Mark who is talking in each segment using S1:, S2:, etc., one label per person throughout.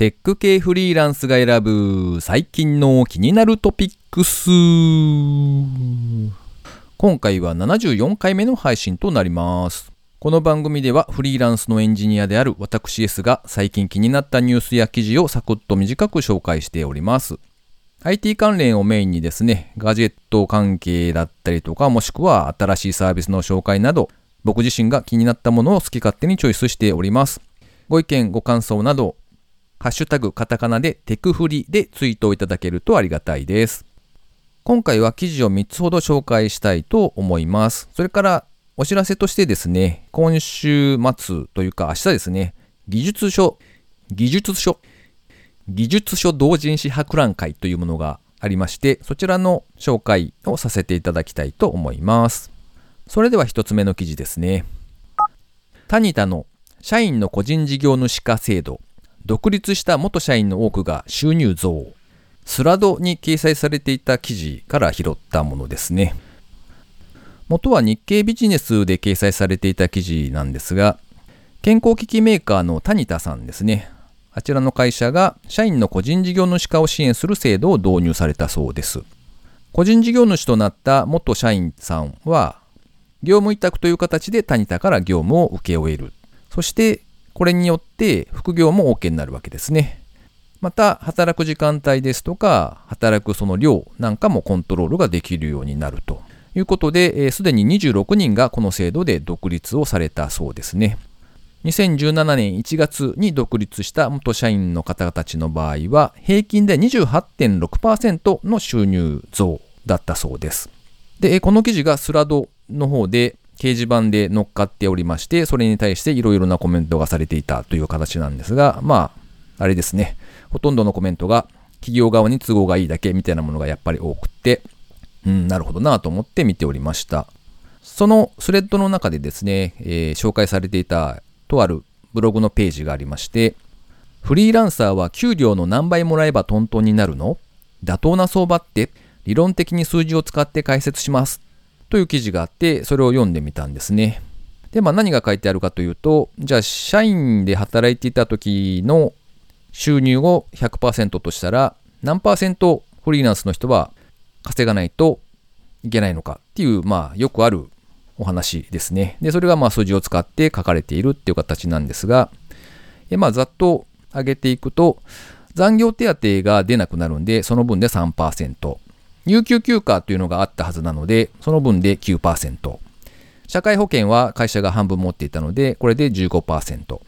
S1: テック系フリーランスが選ぶ最近の気になるトピックス。今回は74回目の配信となります。この番組ではフリーランスのエンジニアである私 S が最近気になったニュースや記事をサクッと短く紹介しております。IT 関連をメインにですね、ガジェット関係だったりとか、もしくは新しいサービスの紹介など、僕自身が気になったものを好き勝手にチョイスしております。ご意見、ご感想など、ハッシュタグカタカナでテクフリでツイートをいただけるとありがたいです。今回は記事を3つほど紹介したいと思います。それからお知らせとしてですね、今週末というか明日ですね、技術書、技術書、技術書同人誌博覧会というものがありまして、そちらの紹介をさせていただきたいと思います。それでは一つ目の記事ですね。タニタの社員の個人事業主化制度、独立した元社員の多くが収入増。スラドに掲載されていた記事から拾ったものですね。元は日経ビジネスで掲載されていた記事なんですが、健康機器メーカーのタニタさんですね。あちらの会社が社員の個人事業主化を支援する制度を導入されたそうです。個人事業主となった元社員さんは、業務委託という形でタニタから業務を請け負える。そして、これによって副業も OK になるわけですね。また、働く時間帯ですとか、働くその量なんかもコントロールができるようになるということで、す、で、に26人がこの制度で独立をされたそうですね。2017年1月に独立した元社員の方たちの場合は、平均で28.6%の収入増だったそうです。で、この記事がスラドの方で掲示板で乗っかっておりまして、それに対していろいろなコメントがされていたという形なんですが、まあ、あれですね。ほとんどのコメントが企業側に都合がいいだけみたいなものがやっぱり多くて、うん、なるほどなと思って見ておりました。そのスレッドの中でですね、えー、紹介されていたとあるブログのページがありまして、フリーランサーは給料の何倍もらえばトントンになるの？妥当な相場って？理論的に数字を使って解説します。という記事があって、それを読んでみたんですね。で、まあ何が書いてあるかというと、じゃあ社員で働いていた時の収入を100%としたら、何パーセントフリーランスの人は稼がないといけないのかっていう、まあよくあるお話ですね。で、それがまあ数字を使って書かれているっていう形なんですが、えまあざっと上げていくと、残業手当が出なくなるんで、その分で3%。有給休暇というのがあったはずなので、その分で9%。社会保険は会社が半分持っていたので、これで15%。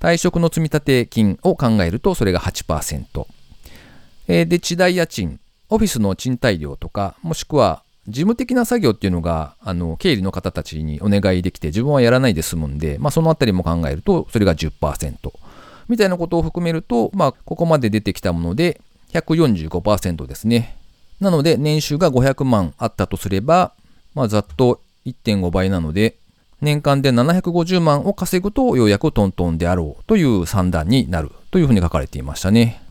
S1: 退職の積立金を考えると、それが8%。で、地代家賃、オフィスの賃貸料とか、もしくは事務的な作業っていうのが、あの、経理の方たちにお願いできて、自分はやらないで済むんで、まあ、そのあたりも考えると、それが10%。みたいなことを含めると、まあ、ここまで出てきたもので、145%ですね。なので、年収が500万あったとすれば、まあ、ざっと1.5倍なので、年間で750万を稼ぐとようやくトントンであろうという算段になるというふうに書かれていましたね。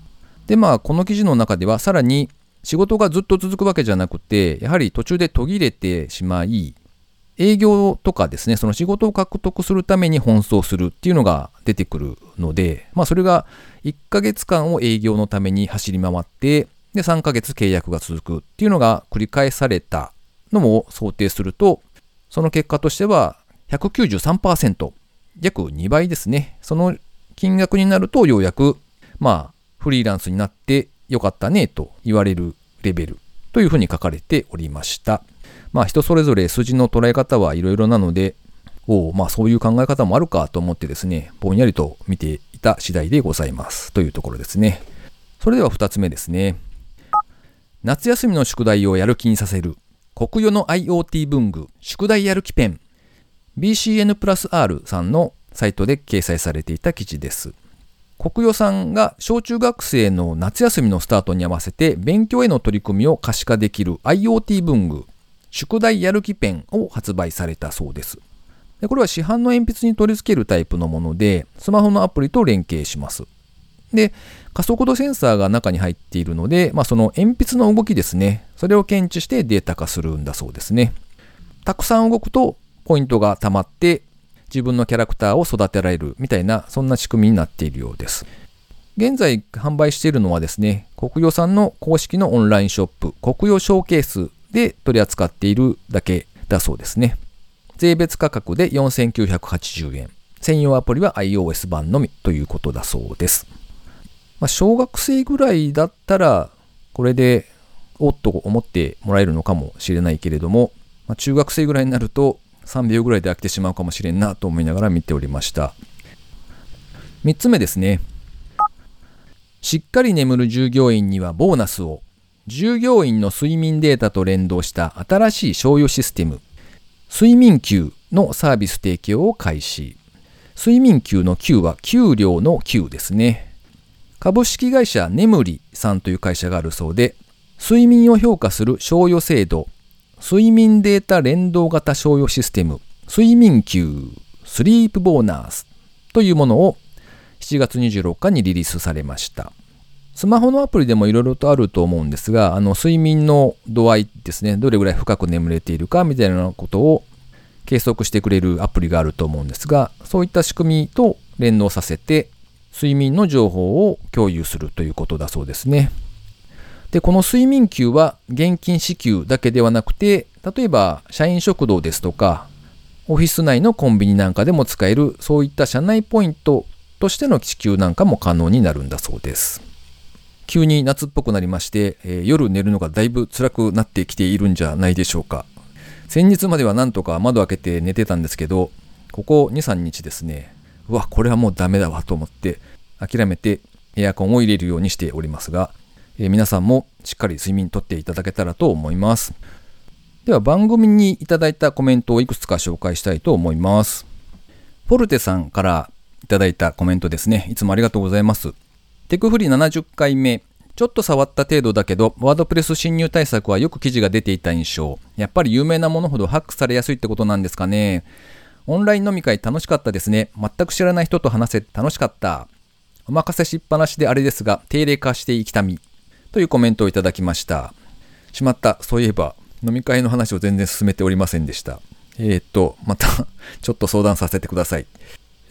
S1: で、まあ、この記事の中ではさらに仕事がずっと続くわけじゃなくて、やはり途中で途切れてしまい、営業とかですね、その仕事を獲得するために奔走するっていうのが出てくるので、まあそれが1ヶ月間を営業のために走り回って、で3ヶ月契約が続くっていうのが繰り返されたのも想定すると、その結果としては193%、約2倍ですね。その金額になるとようやく、まあフリーランスになって良かったねと言われるレベルというふうに書かれておりました。まあ人それぞれ数字の捉え方はいろいろなので、おまあそういう考え方もあるかと思ってですね、ぼんやりと見ていた次第でございますというところですね。それでは2つ目ですね。夏休みの宿題をやる気にさせる国与の IoT 文具宿題やる気ペン BCN プラス R さんのサイトで掲載されていた記事です。国与さんが小中学生の夏休みのスタートに合わせて勉強への取り組みを可視化できる IoT 文具、宿題やる気ペンを発売されたそうです。でこれは市販の鉛筆に取り付けるタイプのもので、スマホのアプリと連携します。で、加速度センサーが中に入っているので、まあ、その鉛筆の動きですね、それを検知してデータ化するんだそうですね。たくさん動くとポイントが溜まって自分のキャラクターを育てられるみたいな、そんな仕組みになっているようです。現在販売しているのはですね、国用さんの公式のオンラインショップ、国用ショーケースで取り扱っているだけだそうですね。税別価格で4980円。専用アプリは iOS 版のみということだそうです。まあ、小学生ぐらいだったら、これで、おっと思ってもらえるのかもしれないけれども、まあ、中学生ぐらいになると3秒ぐらいで飽きてしまうかもしれんなと思いながら見ておりました。3つ目ですね。しっかり眠る従業員にはボーナスを。従業員の睡眠データと連動した新しい賞与システム、睡眠給のサービス提供を開始。睡眠給の給は給料の給ですね。株式会社眠りさんという会社があるそうで、睡眠を評価する賞与制度、睡眠データ連動型賞与システム、睡眠給スリープボーナスというものを7月26日にリリースされました。スマホのアプリでもいろいろとあると思うんですが、あの睡眠の度合いですね、どれぐらい深く眠れているかみたいなことを計測してくれるアプリがあると思うんですが、そういった仕組みと連動させて、睡眠の情報を共有するということだそうですね。で、この睡眠給は現金支給だけではなくて、例えば社員食堂ですとか、オフィス内のコンビニなんかでも使える、そういった社内ポイントとしての支給なんかも可能になるんだそうです。急に夏っぽくなりまして、えー、夜寝るのがだいぶ辛くなってきているんじゃないでしょうか。先日まではなんとか窓開けて寝てたんですけど、ここ2、3日ですね、うわ、これはもうダメだわと思って、諦めてエアコンを入れるようにしておりますが、えー、皆さんもしっかり睡眠とっていただけたらと思います。では番組にいただいたコメントをいくつか紹介したいと思います。フォルテさんからいただいたコメントですね。いつもありがとうございます。テクフリ70回目。ちょっと触った程度だけど、ワードプレス侵入対策はよく記事が出ていた印象。やっぱり有名なものほどハックされやすいってことなんですかね。オンライン飲み会楽しかったですね。全く知らない人と話せて楽しかった。お任せしっぱなしであれですが、定例化していきたみ。というコメントをいただきました。しまった。そういえば、飲み会の話を全然進めておりませんでした。えー、っと、また ちょっと相談させてください。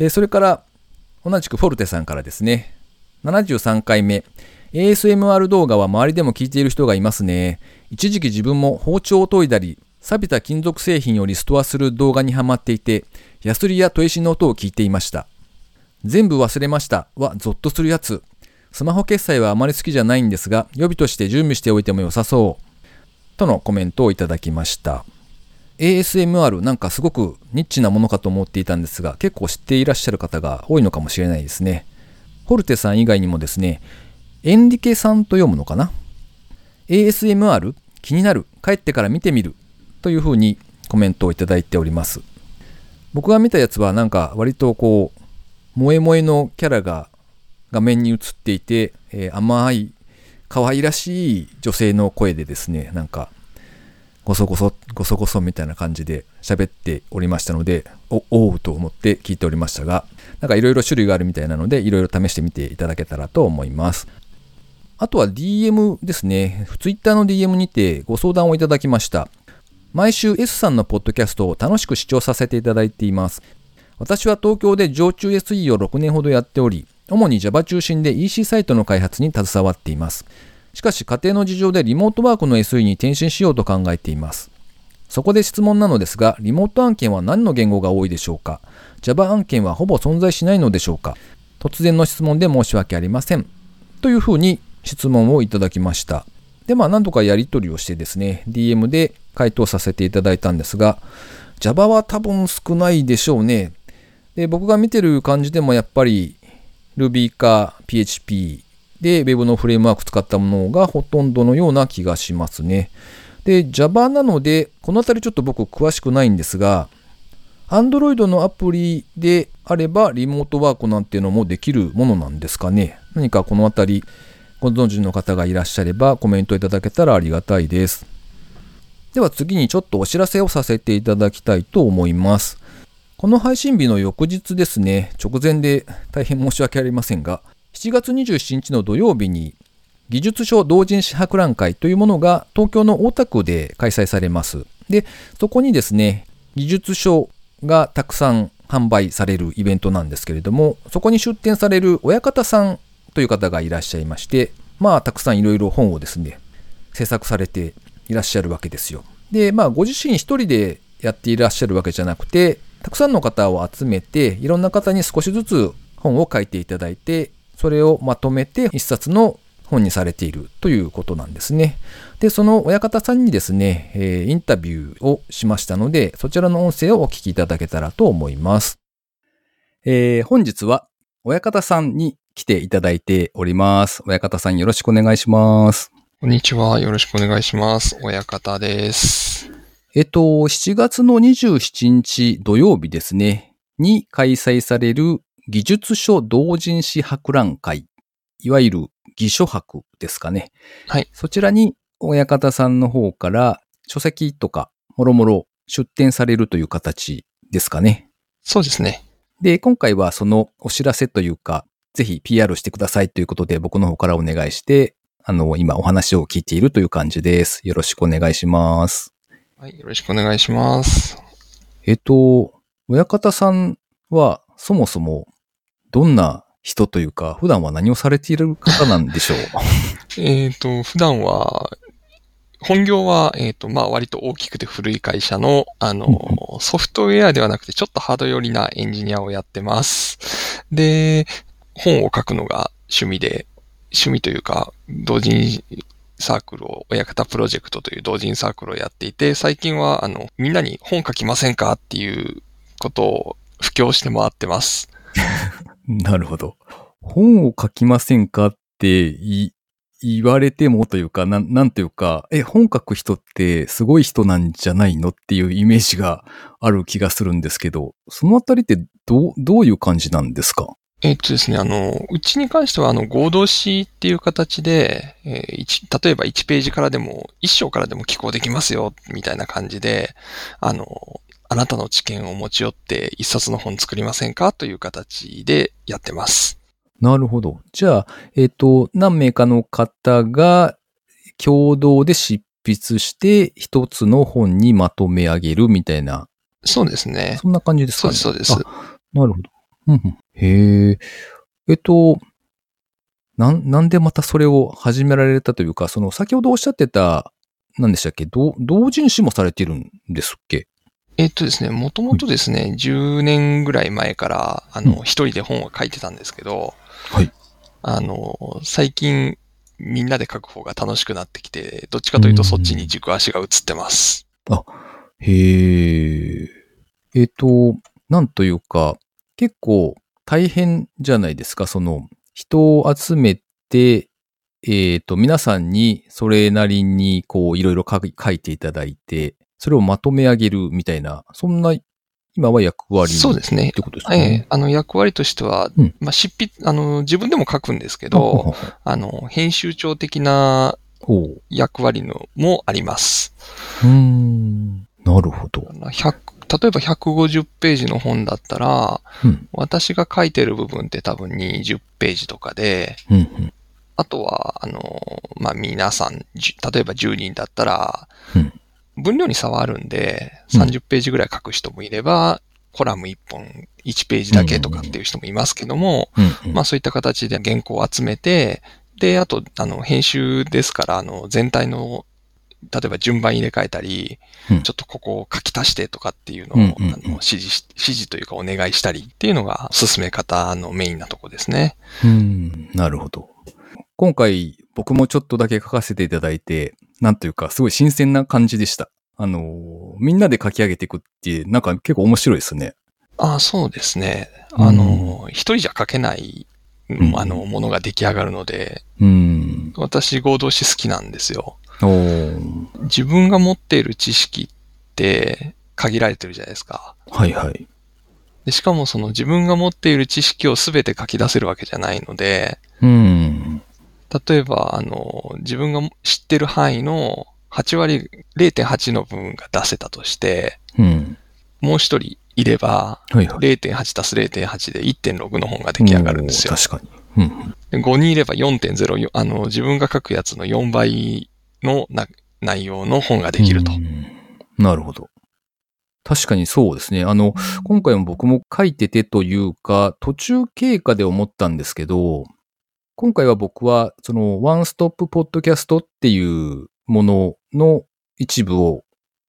S1: えー、それから、同じくフォルテさんからですね。73回目。ASMR 動画は周りでも聞いている人がいますね。一時期自分も包丁を研いだり、錆びた金属製品をリストアする動画にハマっていて、ヤスリや砥石の音を聞いていました。全部忘れましたはゾッとするやつ。スマホ決済はあまり好きじゃないんですが、予備として準備しておいても良さそう。とのコメントをいただきました。ASMR なんかすごくニッチなものかと思っていたんですが、結構知っていらっしゃる方が多いのかもしれないですね。ホルテさん以外にもですね、エンリケさんと読むのかな ?ASMR 気になる帰ってから見てみるというふうにコメントをいただいております。僕が見たやつはなんか割とこう、萌え萌えのキャラが画面に映っていて、えー、甘い可愛らしい女性の声でですね、なんか、ごそごそ、ごそごそみたいな感じで喋っておりましたので、お、おうと思って聞いておりましたが、なんかいろいろ種類があるみたいなので、いろいろ試してみていただけたらと思います。あとは DM ですね。Twitter の DM にてご相談をいただきました。毎週 S さんのポッドキャストを楽しく視聴させていただいています。私は東京で常駐 SE を6年ほどやっており、主に Java 中心で EC サイトの開発に携わっています。しかし家庭の事情でリモートワークの SE に転身しようと考えています。そこで質問なのですが、リモート案件は何の言語が多いでしょうか？Java 案件はほぼ存在しないのでしょうか？突然の質問で申し訳ありません。というふうに質問をいただきました。で、まあ、なんとかやり取りをしてですね、DM で回答させていただいたんですが、Java は多分少ないでしょうね。で、僕が見てる感じでもやっぱり Ruby か PHP で Web のフレームワーク使ったものがほとんどのような気がしますね。で、Java なので、このあたりちょっと僕詳しくないんですが、Android のアプリであればリモートワークなんていうのもできるものなんですかね。何かこのあたりご存知の方がいらっしゃればコメントいただけたらありがたいです。では次にちょっとお知らせをさせていただきたいと思います。この配信日の翌日ですね、直前で大変申し訳ありませんが、7月27日の土曜日に技術書同人誌博覧会というものが東京の大田区で開催されます。で、そこにですね、技術書がたくさん販売されるイベントなんですけれども、そこに出展される親方さんという方がいらっしゃいまして、まあ、たくさんいろいろ本をですね、制作されていらっしゃるわけですよ。で、まあ、ご自身一人でやっていらっしゃるわけじゃなくて、たくさんの方を集めて、いろんな方に少しずつ本を書いていただいて、それをまとめて一冊の本にされているということなんですね。で、その親方さんにですね、えーインタビューをしましたので、そちらの音声をお聞きいただけたらと思います。えー本日は親方さんに来ていただいております。親方さんよろしくお願いします。
S2: こんにちは。よろしくお願いします。親方です。
S1: えっと、7月の27日土曜日ですね、に開催される技術書同人誌博覧会、いわゆる技書博ですかね。
S2: はい。
S1: そちらに親方さんの方から書籍とかもろもろ出展されるという形ですかね。
S2: そうですね。
S1: で、今回はそのお知らせというか、ぜひ PR してくださいということで僕の方からお願いして、あの、今お話を聞いているという感じです。よろしくお願いします。
S2: はい。よろしくお願いします。
S1: えっと、親方さんはそもそもどんな人というか、普段は何をされている方なんでしょう？
S2: えっ、と、普段は、本業は、えっ、と、まあ、割と大きくて古い会社の、あの、ソフトウェアではなくて、ちょっとハード寄りなエンジニアをやってます。で、本を書くのが趣味で、趣味というか、同人サークルを、親方プロジェクトという同人サークルをやっていて、最近は、あの、みんなに本書きませんかっていうことを布教して回ってます。
S1: なるほど。本を書きませんかって言われてもというか、なん、なんというか、え、本書く人ってすごい人なんじゃないのっていうイメージがある気がするんですけど、そのあたりってどう、どういう感じなんですか？
S2: えっとですね、あの、うちに関しては、あの、合同誌っていう形で、えー一例えば1ページからでも、1章からでも寄稿できますよ、みたいな感じで、あの、あなたの知見を持ち寄って一冊の本作りませんかという形でやってます。
S1: なるほど。じゃあ、えっ、と、何名かの方が共同で執筆して一つの本にまとめ上げるみたいな、
S2: そうですね。
S1: そんな感じですか
S2: そう
S1: ね。
S2: です、そうです。
S1: あなるほど。うんうんへえ。えっと、なん、なんでまたそれを始められたというか、その先ほどおっしゃってた、何でしたっけ同同人誌もされてるんですっけ？
S2: えっとですね、もともとですね、10年ぐらい前から、あ
S1: うん
S2: の、一人で本を書いてたんですけど、
S1: はい。
S2: あの、最近、みんなで書く方が楽しくなってきて、どっちかというとそっちに軸足が移ってます。
S1: へえ。えっと、なんというか、結構大変じゃないですか。その、人を集めて、えっと、皆さんにそれなりに、こう、いろいろ書いていただいて、それをまとめ上げるみたいな、そんな、今は役割
S2: そうですね
S1: ってことですか
S2: ええ
S1: ね。
S2: あの、役割としては、
S1: うん
S2: まあ、執筆、あの、自分でも書くんですけど、あの、編集長的な。役割のもあります。
S1: うーん。なるほど。
S2: 100例えば150ページの本だったら、
S1: うん。
S2: 私が書いてる部分って多分20ページとかで、
S1: うん。うん。
S2: あとは、あの、まあ、皆さん、じ例えば10人だったら
S1: うん、
S2: 分量に差はあるんで、
S1: うん
S2: 30ページぐらい書く人もいれば、コラム1本1ページだけとかっていう人もいますけども、
S1: うん。
S2: まあそういった形で原稿を集めて、で、あと、あの、編集ですから、あの、全体の、例えば順番入れ替えたり、
S1: うん
S2: ちょっとここを書き足してとかっていうのを、
S1: うんうんうん
S2: あの指示し、指示というかお願いしたりっていうのが進め方のメインなとこですね。
S1: うん、なるほど。今回僕もちょっとだけ書かせていただいて、なんというかすごい新鮮な感じでした。あの、みんなで書き上げていくって、なんか結構面白いですね。
S2: ああ、そうですね。
S1: うん
S2: あの、一人じゃ書けない、
S1: ん
S2: あの、ものが出来上がるので、
S1: うん。
S2: 私合同誌好きなんですよ。自分が持っている知識って限られてるじゃないですか。
S1: はいはい。
S2: でしかもその自分が持っている知識を全て書き出せるわけじゃないので、
S1: うん。
S2: 例えば、あの、自分が知ってる範囲の8割、0.8の部分が出せたとして、
S1: うん。
S2: もう一人いれば、
S1: はいはい。
S2: 0.8たす0.8で1.6の本が出来上がるんですよ
S1: 確かに。うん。
S2: で5人いれば4.0、あの、自分が書くやつの4倍のな内容の本ができると。
S1: うんなるほど。確かにそうですね。あの、今回も僕も書いててというか、途中経過で思ったんですけど、今回は僕は、その、ワンストップポッドキャストっていうものの一部を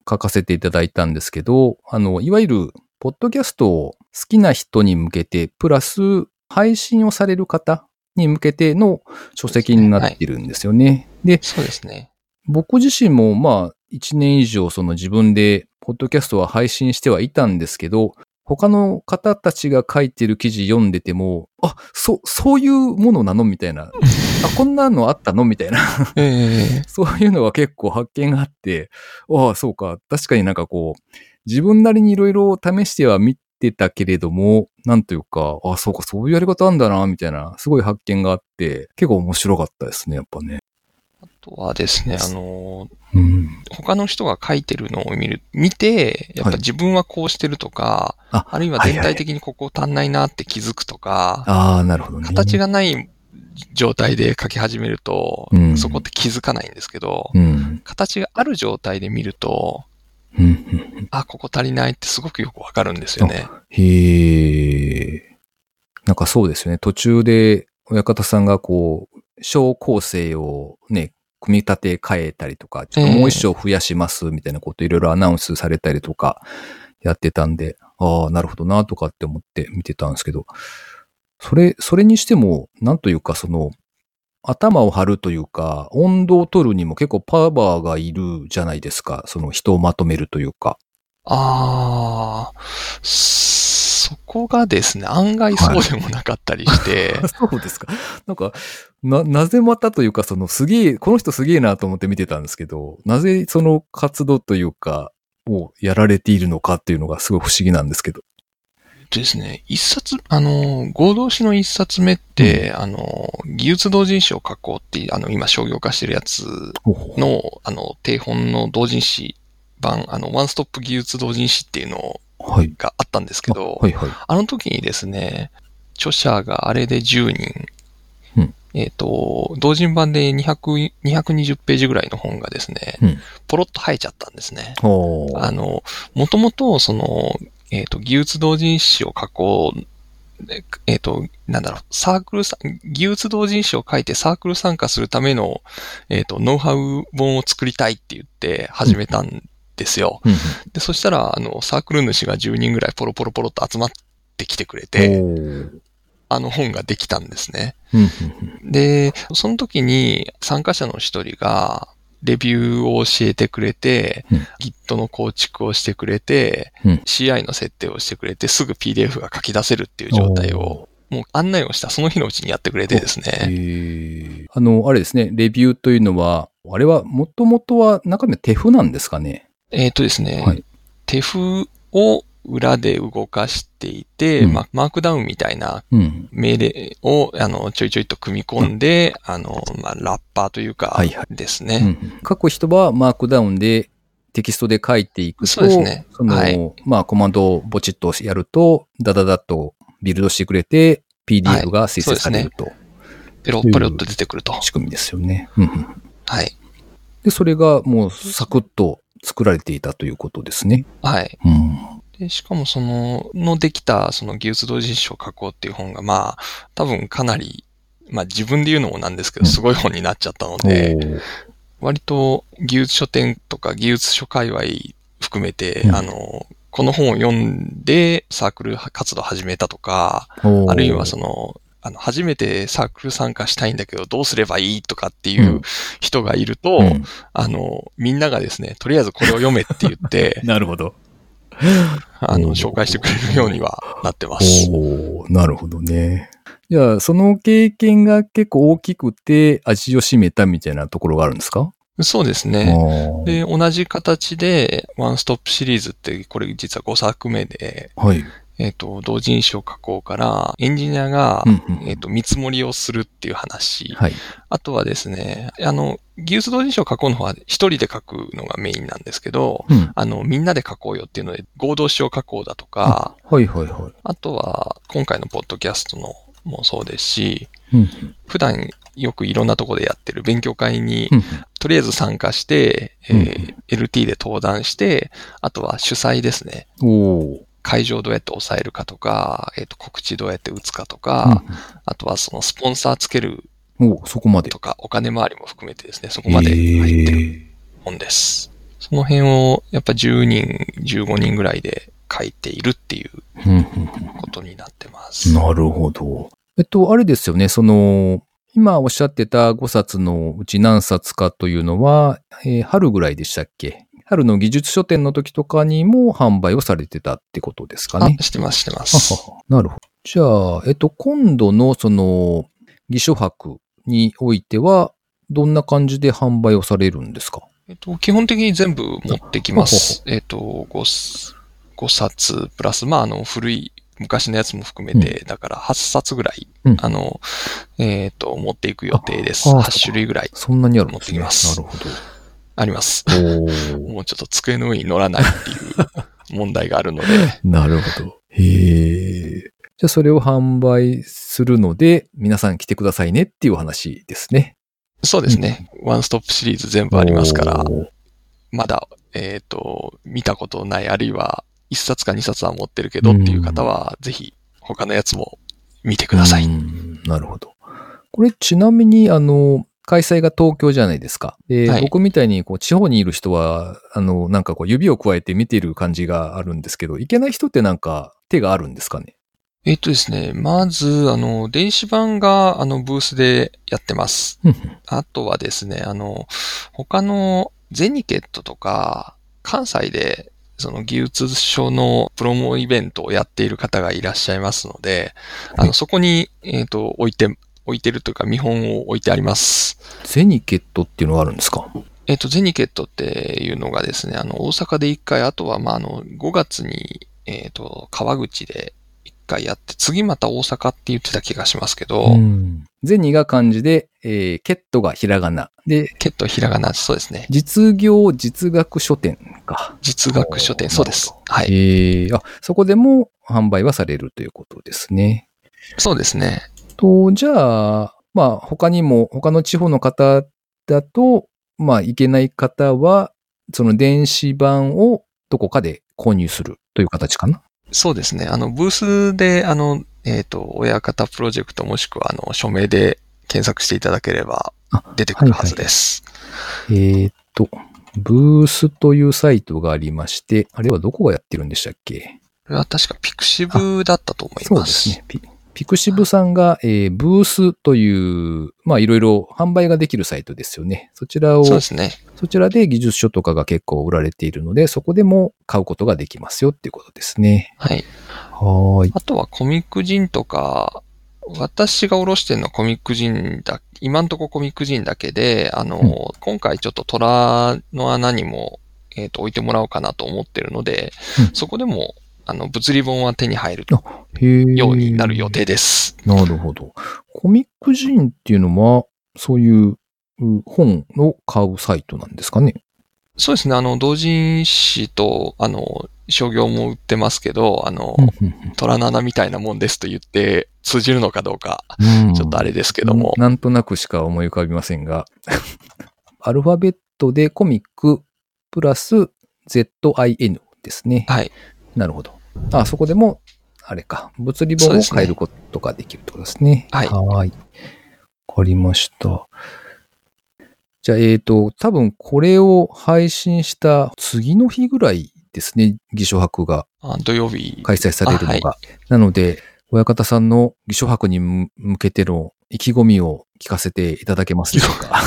S1: 書かせていただいたんですけど、あの、いわゆる、ポッドキャストを好きな人に向けて、プラス、配信をされる方に向けての書籍になっているんですよね。で、
S2: そうですね。
S1: 僕自身もまあ、1年以上その自分で、ポッドキャストは配信してはいたんですけど、他の方たちが書いてる記事読んでても、あ、そ、そういうものなのみたいな。あ、こんなのあったのみたいな。
S2: ええ
S1: そういうのは結構発見があって、ああ、そうか。確かになんかこう、自分なりにいろいろ試しては見てたけれども、なんというか、ああ、そうか、そういうやり方あんだな、みたいな、すごい発見があって、結構面白かったですね、やっぱね。
S2: あとはですね、あの、
S1: うん。
S2: 他の人が書いてるのを見る、見て、やっぱ自分はこうしてるとか、
S1: あ
S2: あるいは全体的にここ足んないなって気づくとか、
S1: ああ、なるほどね。
S2: 形がない状態で書き始めると、
S1: うん
S2: そこって気づかないんですけど、
S1: うん。
S2: 形がある状態で見ると。あ、ここ足りないってすごくよくわかるんですよね。
S1: へえ。なんかそうですよね。途中で親方さんがこう、小構成をね、組み立て変えたりとか、ちょっともう一章増やしますみたいなこといろいろアナウンスされたりとかやってたんで、ああ、なるほどなとかって思って見てたんですけど、それ、それにしても、なんというかその、頭を張るというか、温度を取るにも結構パワーがいるじゃないですか。その人をまとめるというか。
S2: ああ、そこがですね、案外そうでもなかったりして、
S1: そうですか。なんか、な、なぜまたというか、そのすげえ、この人すげえなと思って見てたんですけど、なぜその活動というか、をやられているのかっていうのがすごい不思議なんですけど。
S2: ですね、一冊、あの、合同誌の一冊目って、あの、技術同人誌を書こうっていう、あの、今商業化してるやつの、あの、定本の同人誌版、あの、ワンストップ技術同人誌っていうの
S1: はい。
S2: があったんですけど、
S1: はいはい。
S2: あの時にですね、著者があれで10人、
S1: うん
S2: えっ、と、同人版で200 220ページぐらいの本がですね、
S1: うん
S2: ポロッと生えちゃったんですね。
S1: ほう
S2: あの、もともと、その、えっ、と、技術同人誌を書こう、えっ、と、なんだろう、サークルさ、技術同人誌を書いてサークル参加するための、えっ、と、ノウハウ本を作りたいって言って始めたんですよ。
S1: うん
S2: で、そしたら、あの、サークル主が10人ぐらいポロポロポロと集まってきてくれ
S1: うん。
S2: て、あの本ができたんですね。
S1: うんうん
S2: で、その時に参加者の一人が、レビューを教えてくれて、
S1: うん
S2: Git の構築をしてくれて、
S1: うん
S2: CI の設定をしてくれて、すぐ PDF が書き出せるっていう状態を、もう案内をしたその日のうちにやってくれてです
S1: へ
S2: ね。
S1: ーあの、あれですね、レビューというのは、あれは、もともとは中身は手譜なんですかね？
S2: えっ、とですね、
S1: はい。
S2: 手譜を裏で動かしていて、
S1: うん。
S2: まマークダウンみたいな
S1: うん。
S2: 命令を、あの、ちょいちょいと組み込んで、あの、まあ、ラッパーというか
S1: はいはい、
S2: ですね。
S1: うん書く人はマークダウンでテキストで書いていくと、
S2: そうですね。
S1: その、
S2: はい。
S1: まあコマンドをボチッとやると、ダダダッとビルドしてくれて、PDF が生成されると、
S2: ペロッパロッと出てくると。
S1: 仕組みですよね。うんうん。
S2: はい。
S1: で、それがもうサクッと作られていたということですね。
S2: はい。
S1: うん。
S2: で、しかもその、のできた、その技術同人誌を書こうっていう本が、まあ、多分かなり、まあ自分で言うのもなんですけど、
S1: うん
S2: すごい本になっちゃったので、
S1: おー
S2: 割と技術書店とか技術書界隈含めて、
S1: うん
S2: あの、この本を読んでサークル活動始めたとか、あるいはその、あの、初めてサークル参加したいんだけど、どうすればいいとかっていううん人がいると、
S1: うん
S2: あの、みんながですね、とりあえずこれを読めって言って、
S1: なるほど。
S2: あの、紹介してくれるようにはなってます。
S1: おーなるほどね。じゃあ、その経験が結構大きくて味を占めたみたいなところがあるんですか？
S2: そうですね。で、同じ形で、ワンストップシリーズって、これ実は5作目で、
S1: はい。
S2: えっ、と、同人誌を書こうから、エンジニアが、
S1: うんうん
S2: えっ、と、見積もりをするっていう話。
S1: はい。
S2: あとはですね、あの、技術同人誌を書こうの方は一人で書くのがメインなんですけど、
S1: うん。
S2: あの、みんなで書こうよっていうので、合同誌を書こうだとか、
S1: はいはいはい。
S2: あとは、今回のポッドキャストのもそうですし、
S1: うん
S2: 普段よくいろんなところでやってる勉強会に
S1: うん
S2: とりあえず参加して、えー LT で登壇して、あとは主催ですね。会場どうやって抑えるかとか、えっ、と、告知どうやって打つかと
S1: うん
S2: か、あとはそのスポンサーつける
S1: おそこまで。
S2: とか、お金回りも含めてですね、そこまで入ってる
S1: る。
S2: 本です。その辺をやっぱ10人、15人ぐらいで書いているっていうことになってます。
S1: なるほど。えっと、あれですよね、その、今おっしゃってた5冊のうち何冊かというのは、えー春ぐらいでしたっけ？春の技術書店の時とかにも販売をされてたってことですかね
S2: あ、。してます、してま
S1: は
S2: す。
S1: なるほど。じゃあ、えっと、今度のその、偽書博においては、どんな感じで販売をされるんですか？
S2: えっと、基本的に全部持ってきます。えっと、5, 5冊、プラス、まあ、あの、古い、昔のやつも含めて、だから8冊ぐらい、
S1: うん
S2: あの、えっと、持っていく予定です。
S1: ああ
S2: 8種類ぐらい
S1: そんなにある。
S2: 持ってきます
S1: なるほど。
S2: あります。もうちょっと机の上に乗らないっていう問題があるので、
S1: なるほど。へえ。じゃあそれを販売するので、皆さん来てくださいねっていうお話ですね。
S2: そうですね。ワンストップシリーズ全部ありますから、まだ、えっ、と、見たことない、あるいは1冊か2冊は持ってるけどっていう方は、ぜひ他のやつも見てください。
S1: うんなるほど。これちなみに、あの、開催が東京じゃないですか。で、
S2: はい
S1: 僕みたいにこう地方にいる人は、あの、なんかこう指を加えて見ている感じがあるんですけど、いけない人ってなんか手があるんですかね？
S2: えっ、とですね、まず、あの、電子版が、あの、ブースでやってます。あとはですね、あの、他のゼニケットとか、関西で、その技術書のプロモイベントをやっている方がいらっしゃいますので、あの、そこに、えっ、と、置いて、置いてるというか見本を置いてあります。
S1: ゼニケットっていうのがあるんですか？
S2: えっ、と、ゼニケットっていうのがですね、あの、大阪で1回、あとは、まあ、あの、5月に、えっ、と、川口で1回やって、次また大阪って言ってた気がしますけど、
S1: うんゼニが漢字で、えーケットがひらがな。で、
S2: ケットひらがな、そうですね。
S1: 実業実学書店か。
S2: 実学書店、そうです。はい。
S1: えーあ、そこでも販売はされるということですね。
S2: そうですね。
S1: と、じゃあ、まあ、他にも、他の地方の方だと、まあ、いけない方は、その電子版をどこかで購入するという形かな？
S2: そうですね。あの、ブースで、あの、えっ、と、親方プロジェクトもしくは、あの、署名で検索していただければ
S1: あ
S2: 出てくるはずです。
S1: えーっと、ブースというサイトがありまして、あれはどこがやってるんでしたっけ？
S2: これは確かピクシブだったと思います。
S1: そうですね。ピピクシブさんが、えーブースという、まあいろいろ販売ができるサイトですよね。そちらを、
S2: そうですね。
S1: そちらで技術書とかが結構売られているので、そこでも買うことができますよっていうことですね。
S2: はい。
S1: はーい。
S2: あとはコミックジンとか、私がおろしてるのはコミックジンだ、今んとこコミックジンだけで、あの、
S1: うん
S2: 今回ちょっと虎の穴にも、えっ、と、置いてもらおうかなと思ってるので、
S1: うん
S2: そこでも、あの、物理本は手に入るようになる予定です。
S1: なるほど。コミックジンっていうのは、そういうう本を買うサイトなんですかね？
S2: そうですね。あの、同人誌と、あの、商業も売ってますけど、あの、虎の穴みたいなもんですと言って通じるのかどうか、ちょっとあれですけども。
S1: なんとなくしか思い浮かびませんが、アルファベットでコミックプラス ZIN ですね。
S2: はい。
S1: なるほど。あ、そこでも、あれか、物理本を変えることができるってことですね。
S2: はい
S1: はい。わかりました。じゃあ、えっ、と、多分これを配信した次の日ぐらいですね、偽書博が
S2: あ土曜日。
S1: 開催されるのが。
S2: あは
S1: なので、親方さんの偽書博に向けての意気込みを聞かせていただけますでしょうか。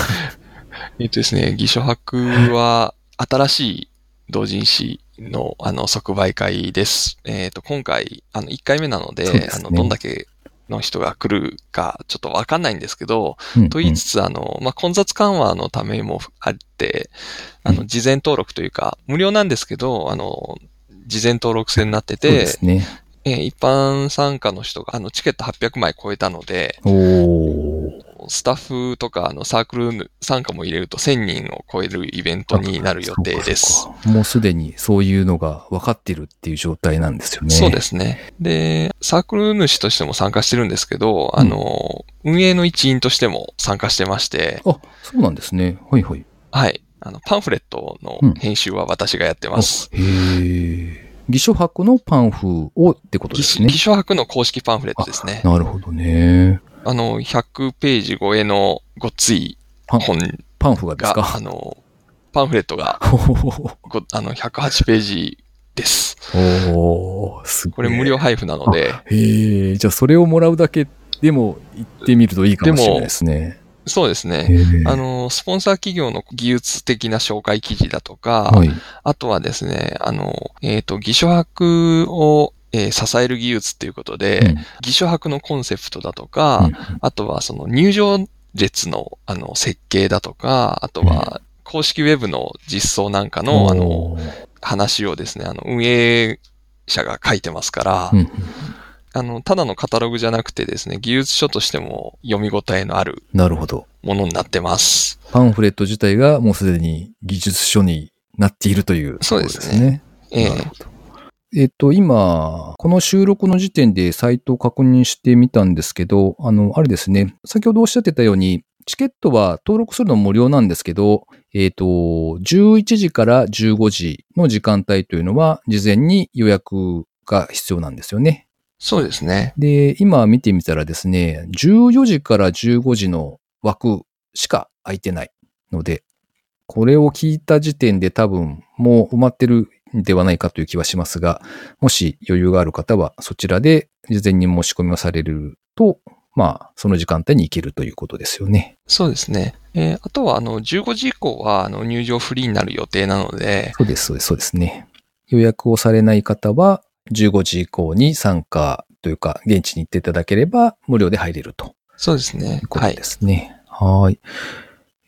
S2: えっとですね、偽書博は新しい同人誌のあの即売会です。えっと、今回、あの、1回目なので、
S1: ですね
S2: あの、どんだけの人が来るかちょっとわかんないんですけど、
S1: うん
S2: と言いつつ、あの、まあ、混雑緩和のためもあって、あの、事前登録というか、無料なんですけど、あの、事前登録制になってて、
S1: すね。
S2: えー一般参加の人が、あの、チケット800枚超えたので、
S1: おー。
S2: スタッフとか、あの、サークル参加も入れると1000人を超えるイベントになる予定です。
S1: もうすでにそういうのが分かってるっていう状態なんですよね。
S2: そうですね。で、サークル主としても参加してるんですけど、
S1: うん
S2: あの、運営の一員としても参加してまして、
S1: あ、そうなんですね。はいはい。
S2: はい。あの、パンフレットの
S1: うん
S2: 編集は私がやってます。
S1: へえ。偽書博のパンフをってことですね
S2: 偽。書博の公式パンフレットですね。
S1: なるほどね。
S2: あの、100ページ超えのごっつい
S1: パン
S2: 本
S1: パンフがです
S2: が、あ
S1: か
S2: の、パンフレットが あの108ページです。
S1: おー、すごい。
S2: これ無料配布なので、
S1: へえ、じゃあそれをもらうだけでも行ってみるといいかもしれないですね。
S2: そうですね。あの、スポンサー企業の技術的な紹介記事だとか、
S1: はい。
S2: あとはですね、あの、えっ、と、偽書博を、えー支える技術っていうことで、
S1: うん
S2: 偽書博のコンセプトだとか、あとはその入場列のあの設計だとか、あとは公式ウェブの実装なんかのあの
S1: おー
S2: 話をですね、あの運営者が書いてますから、
S1: うん
S2: あの、ただのカタログじゃなくてですね、技術書としても読み応えのある
S1: なるほど。
S2: ものになってます。
S1: パンフレット自体がもうすでに技術書になっているという、
S2: そうですね。ええ
S1: なるほど。えっと、今、この収録の時点でサイトを確認してみたんですけど、あの、あれですね、先ほどおっしゃってたように、チケットは登録するの無料なんですけど、えっと、11時から15時の時間帯というのは、事前に予約が必要なんですよね。
S2: そうですね。
S1: で、今見てみたらですね、14時から15時の枠しか空いてないので、これを聞いた時点で多分もう埋まってるんではないかという気はしますが、もし余裕がある方はそちらで事前に申し込みをされると、まあ、その時間帯に行けるということですよね。
S2: そうですね。えーあとは、あの、15時以降は、あの、入場フリーになる予定なので、
S1: そうです、そうです、そうですね。予約をされない方は、15時以降に参加というか、現地に行っていただければ無料で入れると
S2: そうですね
S1: という。こと
S2: はい
S1: で。すね。はい。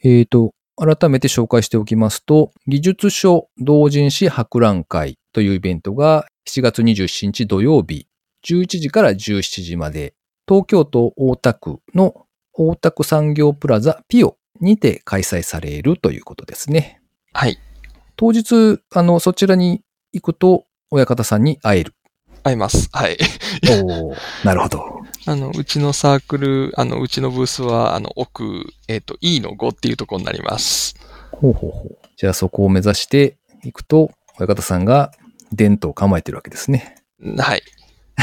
S1: えっ、と、改めて紹介しておきますと、技術書同人誌博覧会というイベントが7月27日土曜日、11時から17時まで、東京都大田区の大田区産業プラザピオにて開催されるということですね。
S2: はい。
S1: 当日、あの、そちらに行くと、親方さんに会える。
S2: 合います。はい。
S1: おなるほど。
S2: あの、うちのサークル、あの、うちのブースは、あの、奥、えっ、と、E の5っていうところになります。
S1: ほうほうほう。じゃあそこを目指していくと、親方さんが伝統を構えてるわけですね。
S2: はい。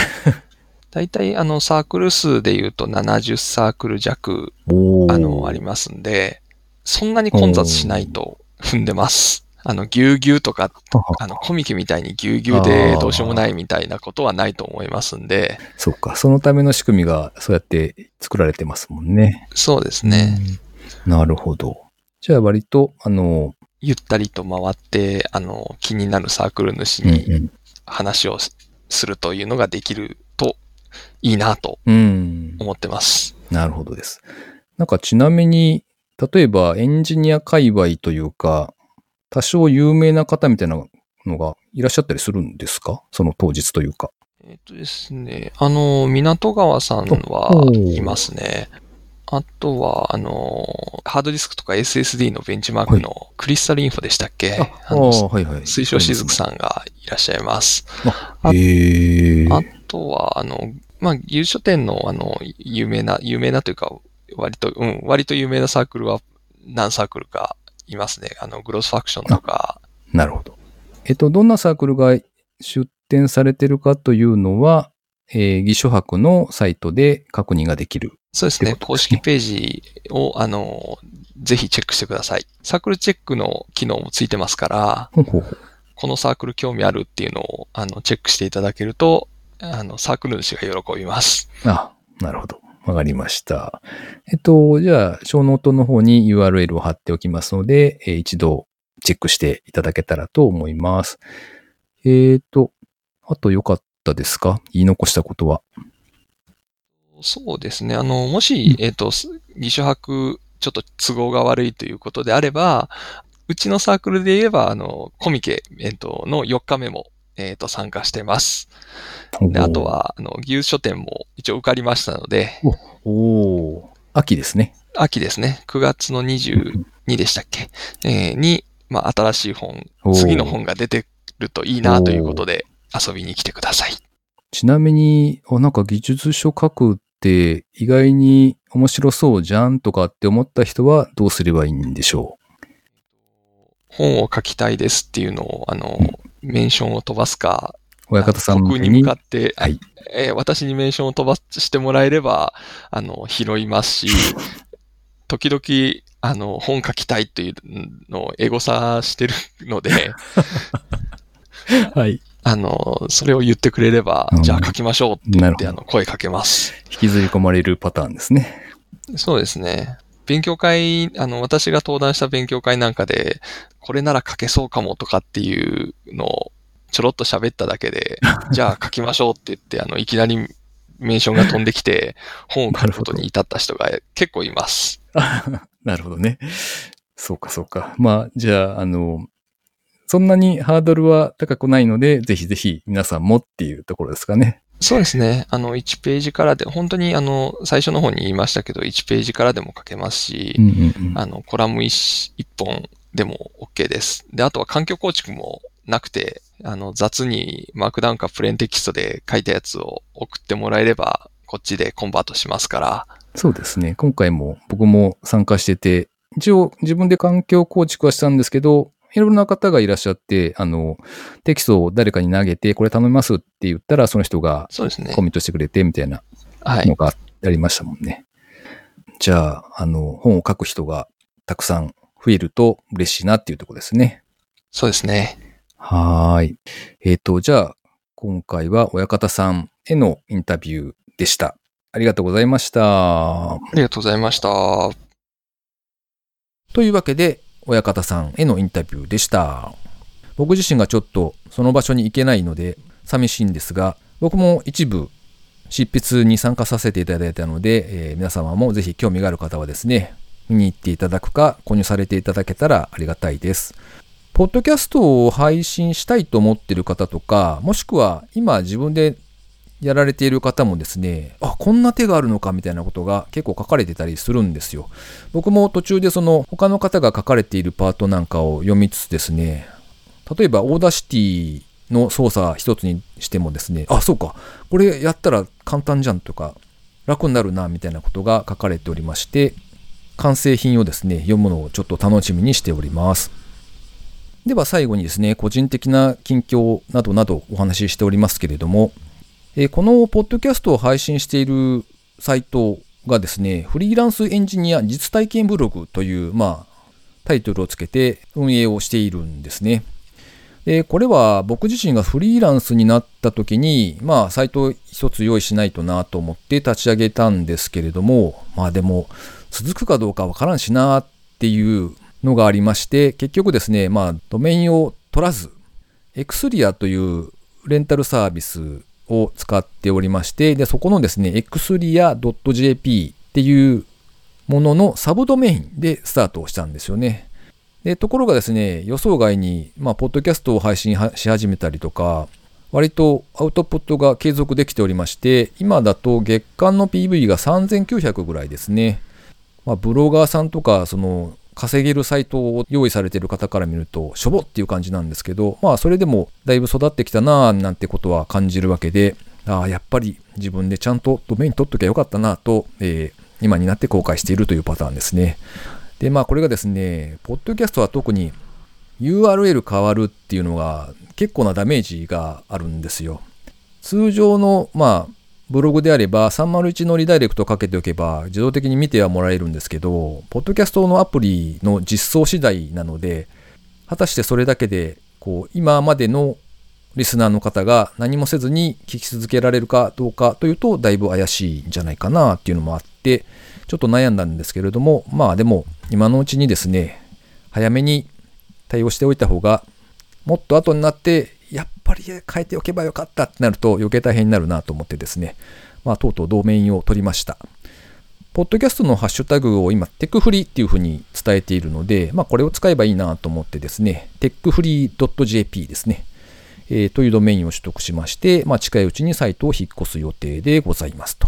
S2: 大体、あの、サークル数で言うと70サークル弱、
S1: お
S2: あの、ありますんで、そんなに混雑しないと踏んでます。あの、ぎゅうぎゅうとか、あの、コミケみたいにぎゅうぎゅうでどうしようもないみたいなことはないと思いますんで、
S1: そっか。そのための仕組みがそうやって作られてますもんね。
S2: そうですね。
S1: うん。なるほど。じゃあ割と、あの、
S2: ゆったりと回って、あの、気になるサークル主
S1: うん
S2: に話をすするというのができるといいなと
S1: うん。うん。
S2: 思ってます。
S1: なるほどです。なんかちなみに、例えばエンジニア界隈というか、多少有名な方みたいなのがいらっしゃったりするんですか？その当日というか。
S2: えっとですね、あの、港川さんはいますね。あとは、あの、ハードディスクとか SSD のベンチマークのクリスタルインフォでしたっけ、
S1: あ
S2: あの
S1: あ、はいはい。
S2: 水晶しずくさんがいらっしゃいます。
S1: ん。へえ。
S2: あとは、あの、まあ、技術書店の、あの、有名な、有名なというか、割と、うん、割と有名なサークルは何サークルかいますね。あの、グロスファクションとか、
S1: なるほど。えっと、どんなサークルが出展されてるかというのは、えー、義書博のサイトで確認ができる。
S2: そうですね。公式ページを、あの、ぜひチェックしてください。サークルチェックの機能もついてますから、
S1: ほうほう
S2: このサークル興味あるっていうのを、あの、チェックしていただけると、あの、サークル主が喜びます。
S1: あ、なるほど。わかりました。えっと、じゃあ、ショーノートの方に URL を貼っておきますので、えー一度チェックしていただけたらと思います。えっ、と、あとよかったですか？言い残したことは。
S2: そうですね。あの、もし、えっ、と、技術書博、ちょっと都合が悪いということであれば、うちのサークルで言えば、あの、コミケ、えっ、と、の4日目も、えっ、と、参加してます。で、あとは、あの、技術書店も一応受かりましたので、
S1: おー、秋ですね。
S2: 秋ですね、9月の22でしたっけ、えーに、まあ、新しい本
S1: お、ー。
S2: 次の本が出てるといいなということで、遊びに来てください。
S1: ちなみに、あなんか技術書書くって意外に面白そうじゃんとかって思った人はどうすればいいんでしょ
S2: 本を書きたいですっていうのを、あの、メンションを飛ばすか、
S1: 親方さん
S2: 僕に向かって、
S1: はい
S2: えー私にメンションを飛ばしてもらえれば、あの、拾いますし、時々、あの、本書きたいというのをエゴサしてるので、
S1: はい。
S2: あの、それを言ってくれれば
S1: うん、
S2: じゃあ書きましょうって言って、あの、声かけます。
S1: 引きずり込まれるパターンですね。
S2: そうですね。勉強会、あの、私が登壇した勉強会なんかで、これなら書けそうかもとかっていうのをちょろっと喋っただけで、じゃあ書きましょうって言って、あの、いきなりメンションが飛んできて、本を書くことに至った人が結構います。
S1: なるほどね。そうか、そうか。まあ、じゃあ、あの、そんなにハードルは高くないので、ぜひぜひ皆さんもっていうところですかね。
S2: そうですね。あの、1ページからで、本当にあの、最初の方に言いましたけど、1ページからでも書けますし、
S1: うんうんうん。
S2: あの、コラム 1, 一本でも OK です。で、あとは環境構築もなくて、あの、雑にマークダウンかプレーンテキストで書いたやつを送ってもらえれば、こっちでコンバートしますから。
S1: そうですね。今回も僕も参加してて、一応自分で環境構築はしたんですけど、いろんな方がいらっしゃって、あの、テキストを誰かに投げて、これ頼みますって言ったら、その人が
S2: そうですね
S1: コ。ミットしてくれて、みたいな
S2: はい
S1: の。がありましたもんね。じゃあ、あの、本を書く人がたくさん増えると嬉しいなっていうところですね。
S2: そうですね。
S1: はーい。えっ、と、じゃあ、今回は親方さんへのインタビューでした。ありがとうございました。
S2: ありがとうございました。
S1: というわけで、親方さんへのインタビューでした。僕自身がちょっとその場所に行けないので寂しいんですが、僕も一部執筆に参加させていただいたので、えー皆様もぜひ興味がある方はですね、見に行っていただくか購入されていただけたらありがたいです。ポッドキャストを配信したいと思っている方とか、もしくは今自分でやられている方もですね、あ、こんな手があるのかみたいなことが結構書かれてたりするんですよ。僕も途中でその他の方が書かれているパートなんかを読みつつですね、例えば Audacity の操作一つにしてもですね、あ、そうか、これやったら簡単じゃんとか、楽になるなみたいなことが書かれておりまして、完成品をですね、読むのをちょっと楽しみにしております。では最後にですね、個人的な近況などなどお話ししておりますけれども、えこのポッドキャストを配信しているサイトがですね、フリーランスエンジニア実体験ブログという、まあ、タイトルをつけて運営をしているんですね。で、これは僕自身がフリーランスになった時に、まあ、サイトを一つ用意しないとなと思って立ち上げたんですけれども、まあでも、続くかどうかわからんしなっていうのがありまして、結局ですね、まあ、ドメインを取らず、エクスリアというレンタルサービスを使っておりまして、で、そこのですね、exria.jp っていうもののサブドメインでスタートをしたんですよね。で、ところがですね、予想外に、まあ、ポッドキャストを配信し始めたりとか、割とアウトプットが継続できておりまして、今だと月間の PV が3900ぐらいですね。まあ、ブロガーさんとか、その、稼げるサイトを用意されている方から見ると、しょぼっていう感じなんですけど、まあ、それでもだいぶ育ってきたなぁなんてことは感じるわけで、ああ、やっぱり自分でちゃんとドメイン取っときゃよかったなぁと、えー今になって後悔しているというパターンですね。で、まあ、これがですね、ポッドキャストは特に URL 変わるっていうのが結構なダメージがあるんですよ。通常の、まあ、ブログであれば301のリダイレクトをかけておけば自動的に見てはもらえるんですけど、ポッドキャストのアプリの実装次第なので、果たしてそれだけで、こう、今までのリスナーの方が何もせずに聞き続けられるかどうかというと、だいぶ怪しいんじゃないかなっていうのもあって、ちょっと悩んだんですけれども、まあでも、今のうちにですね、早めに対応しておいた方が、もっと後になって、やっぱり変えておけばよかったってなると余計大変になるなと思ってですね、まあとうとうドメインを取りました。ポッドキャストのハッシュタグを今、テックフリーっていうふうに伝えているので、まあこれを使えばいいなと思ってですね、techfree.jp ですね、えーというドメインを取得しまして、まあ近いうちにサイトを引っ越す予定でございますと。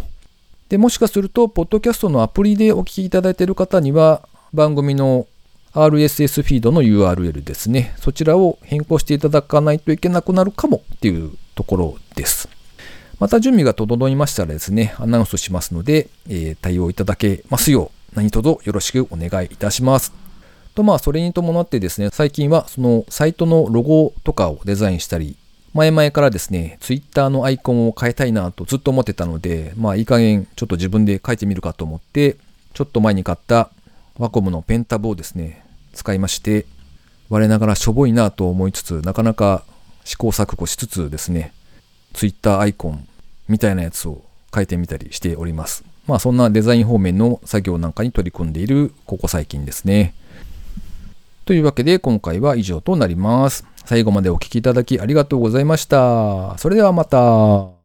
S1: で、もしかすると、ポッドキャストのアプリでお聞きいただいている方には、番組の RSS フィードの URL ですね。そちらを変更していただかないといけなくなるかもっていうところです。また準備が整いましたらですね、アナウンスしますので、えー対応いただけますよう、何卒よろしくお願いいたします。と、まあ、それに伴ってですね、最近はそのサイトのロゴとかをデザインしたり、前々からですね、Twitter のアイコンを変えたいなとずっと思ってたので、まあいい加減ちょっと自分で書いてみるかと思って、ちょっと前に買ったワコムのペンタブをですね、使いまして、我ながらしょぼいなと思いつつ、なかなか試行錯誤しつつですね、Twitter アイコンみたいなやつを変えてみたりしております。まあそんなデザイン方面の作業なんかに取り組んでいるここ最近ですね。というわけで今回は以上となります。最後までお聴きいただきありがとうございました。それではまた。